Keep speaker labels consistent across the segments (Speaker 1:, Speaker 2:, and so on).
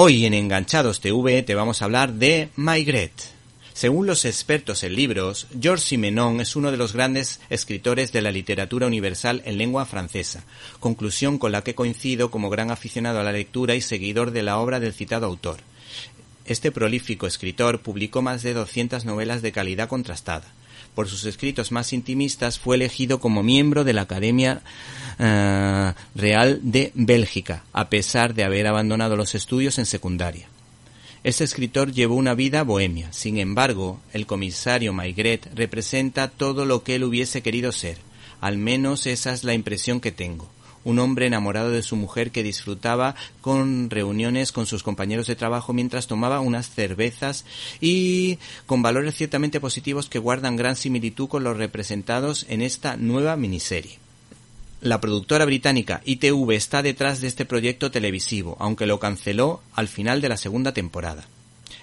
Speaker 1: Hoy en Enganchados TV te vamos a hablar de Maigret. Según los expertos en libros, Georges Simenon es uno de los grandes escritores de la literatura universal en lengua francesa, conclusión con la que coincido como gran aficionado a la lectura y seguidor de la obra del citado autor. Este prolífico escritor publicó más de 200 novelas de calidad contrastada. Por sus escritos más intimistas fue elegido como miembro de la Academia eh, Real de Bélgica, a pesar de haber abandonado los estudios en secundaria. Este escritor llevó una vida bohemia. Sin embargo, el comisario Maigret representa todo lo que él hubiese querido ser. Al menos esa es la impresión que tengo. Un hombre enamorado de su mujer que disfrutaba con reuniones con sus compañeros de trabajo mientras tomaba unas cervezas y con valores ciertamente positivos que guardan gran similitud con los representados en esta nueva miniserie. La productora británica ITV está detrás de este proyecto televisivo, aunque lo canceló al final de la segunda temporada.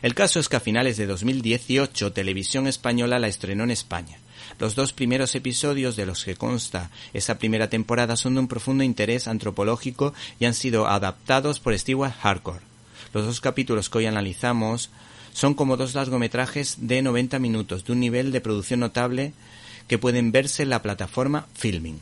Speaker 1: El caso es que a finales de 2018 Televisión Española la estrenó en España. Los dos primeros episodios de los que consta esa primera temporada son de un profundo interés antropológico y han sido adaptados por Stewart Hardcore. Los dos capítulos que hoy analizamos son como dos largometrajes de 90 minutos de un nivel de producción notable que pueden verse en la plataforma Filming.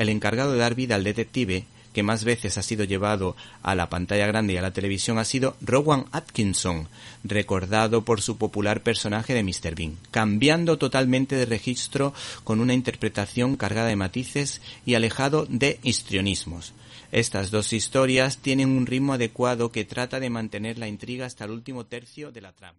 Speaker 1: El encargado de dar vida al detective, que más veces ha sido llevado a la pantalla grande y a la televisión, ha sido Rowan Atkinson, recordado por su popular personaje de Mr. Bean, cambiando totalmente de registro con una interpretación cargada de matices y alejado de histrionismos. Estas dos historias tienen un ritmo adecuado que trata de mantener la intriga hasta el último tercio de la trama.